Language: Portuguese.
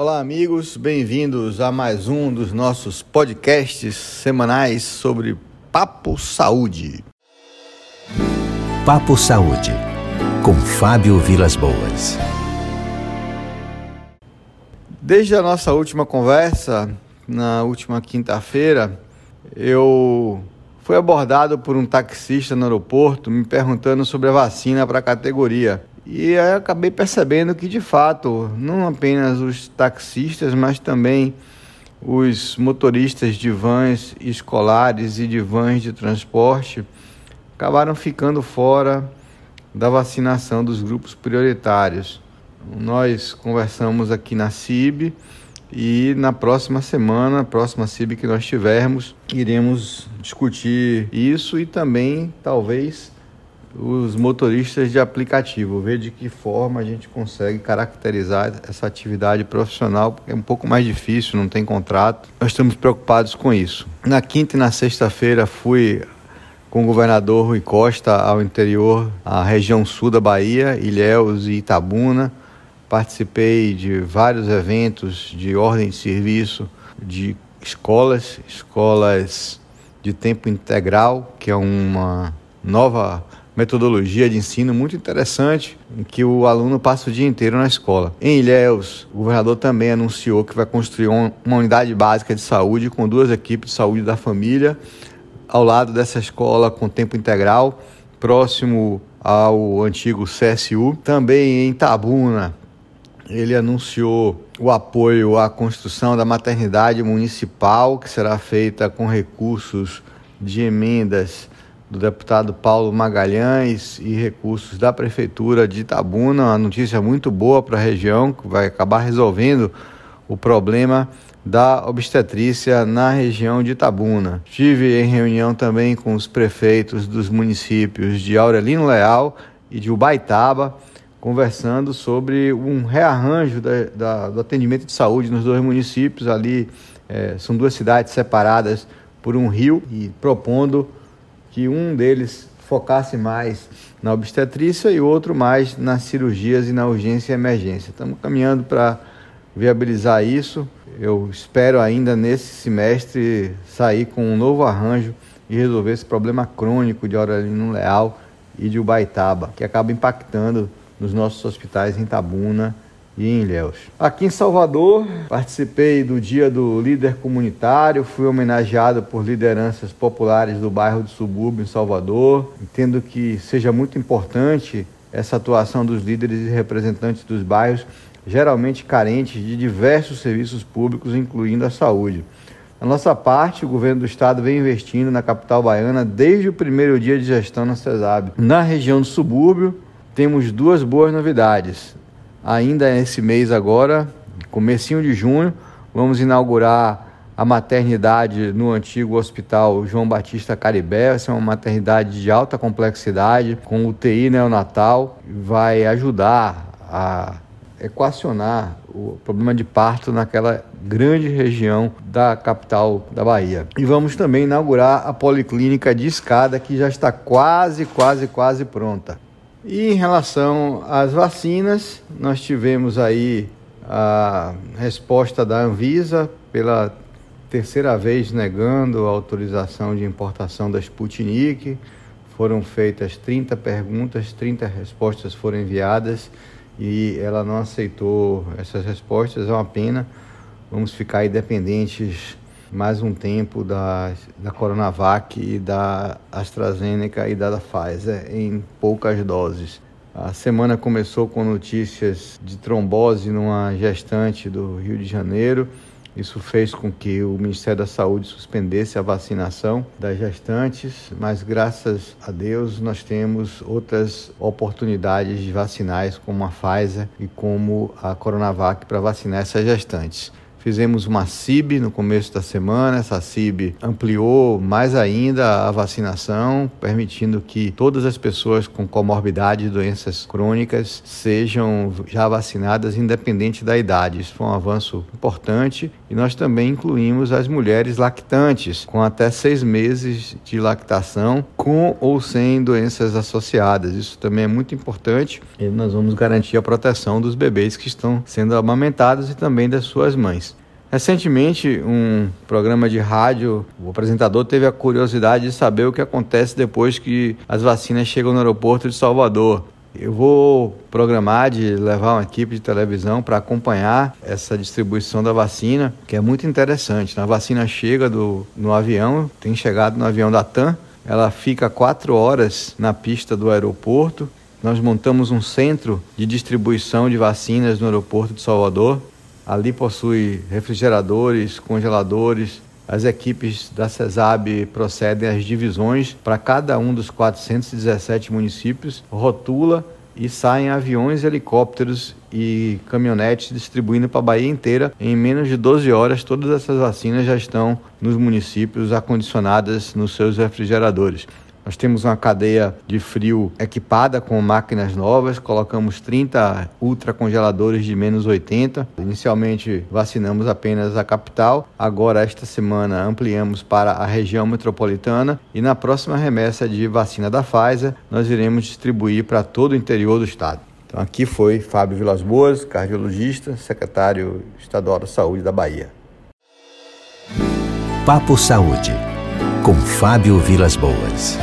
Olá, amigos, bem-vindos a mais um dos nossos podcasts semanais sobre Papo Saúde. Papo Saúde, com Fábio Vilas Boas. Desde a nossa última conversa, na última quinta-feira, eu fui abordado por um taxista no aeroporto me perguntando sobre a vacina para a categoria. E aí acabei percebendo que, de fato, não apenas os taxistas, mas também os motoristas de vans escolares e de vans de transporte acabaram ficando fora da vacinação dos grupos prioritários. Nós conversamos aqui na CIB e na próxima semana, próxima CIB que nós tivermos, iremos discutir isso e também talvez os motoristas de aplicativo, ver de que forma a gente consegue caracterizar essa atividade profissional, porque é um pouco mais difícil, não tem contrato. Nós estamos preocupados com isso. Na quinta e na sexta-feira fui com o governador Rui Costa ao interior, à região sul da Bahia, Ilhéus e Itabuna. Participei de vários eventos de ordem de serviço, de escolas, escolas de tempo integral, que é uma nova metodologia de ensino muito interessante, em que o aluno passa o dia inteiro na escola. Em Ilhéus, o governador também anunciou que vai construir uma unidade básica de saúde com duas equipes de saúde da família, ao lado dessa escola com tempo integral, próximo ao antigo CSU. Também em Tabuna, ele anunciou o apoio à construção da maternidade municipal, que será feita com recursos de emendas do deputado Paulo Magalhães e recursos da Prefeitura de Itabuna, uma notícia muito boa para a região, que vai acabar resolvendo o problema da obstetrícia na região de Itabuna. Estive em reunião também com os prefeitos dos municípios de Aurelino Leal e de Ubaitaba, conversando sobre um rearranjo da, da, do atendimento de saúde nos dois municípios. Ali é, são duas cidades separadas por um rio e propondo que um deles focasse mais na obstetrícia e outro mais nas cirurgias e na urgência e emergência. Estamos caminhando para viabilizar isso. Eu espero ainda nesse semestre sair com um novo arranjo e resolver esse problema crônico de Aurelino Leal e de Ubaitaba, que acaba impactando nos nossos hospitais em Tabuna e em Ilhéus. Aqui em Salvador, participei do Dia do Líder Comunitário, fui homenageado por lideranças populares do bairro do Subúrbio, em Salvador. Entendo que seja muito importante essa atuação dos líderes e representantes dos bairros, geralmente carentes de diversos serviços públicos, incluindo a saúde. Da nossa parte, o governo do estado vem investindo na capital baiana desde o primeiro dia de gestão na CESAB. Na região do subúrbio, temos duas boas novidades ainda esse mês agora, comecinho de junho, vamos inaugurar a maternidade no antigo hospital João Batista Caribé. Essa é uma maternidade de alta complexidade, com UTI neonatal, vai ajudar a equacionar o problema de parto naquela grande região da capital da Bahia. E vamos também inaugurar a policlínica de escada que já está quase, quase, quase pronta. E em relação às vacinas, nós tivemos aí a resposta da Anvisa pela terceira vez negando a autorização de importação da Sputnik. Foram feitas 30 perguntas, 30 respostas foram enviadas e ela não aceitou essas respostas. É uma pena. Vamos ficar aí dependentes mais um tempo da, da Coronavac e da AstraZeneca e da Pfizer em poucas doses. A semana começou com notícias de trombose numa gestante do Rio de Janeiro. Isso fez com que o Ministério da Saúde suspendesse a vacinação das gestantes, mas graças a Deus nós temos outras oportunidades de vacinais, como a Pfizer e como a Coronavac, para vacinar essas gestantes. Fizemos uma CIB no começo da semana. Essa CIB ampliou mais ainda a vacinação, permitindo que todas as pessoas com comorbidade de doenças crônicas sejam já vacinadas, independente da idade. Isso foi um avanço importante e nós também incluímos as mulheres lactantes com até seis meses de lactação, com ou sem doenças associadas. Isso também é muito importante e nós vamos garantir a proteção dos bebês que estão sendo amamentados e também das suas mães. Recentemente, um programa de rádio, o apresentador teve a curiosidade de saber o que acontece depois que as vacinas chegam no aeroporto de Salvador. Eu vou programar de levar uma equipe de televisão para acompanhar essa distribuição da vacina, que é muito interessante. A vacina chega do, no avião, tem chegado no avião da TAM, ela fica quatro horas na pista do aeroporto. Nós montamos um centro de distribuição de vacinas no aeroporto de Salvador. Ali possui refrigeradores, congeladores. As equipes da CESAB procedem às divisões para cada um dos 417 municípios, rotula e saem aviões, helicópteros e caminhonetes distribuindo para a Bahia inteira. Em menos de 12 horas, todas essas vacinas já estão nos municípios acondicionadas nos seus refrigeradores. Nós temos uma cadeia de frio equipada com máquinas novas, colocamos 30 ultracongeladores de menos 80. Inicialmente vacinamos apenas a capital, agora esta semana ampliamos para a região metropolitana e na próxima remessa de vacina da Pfizer nós iremos distribuir para todo o interior do estado. Então aqui foi Fábio Vilas Boas, cardiologista, secretário estadual da Saúde da Bahia. Papo Saúde, com Fábio Vilas Boas.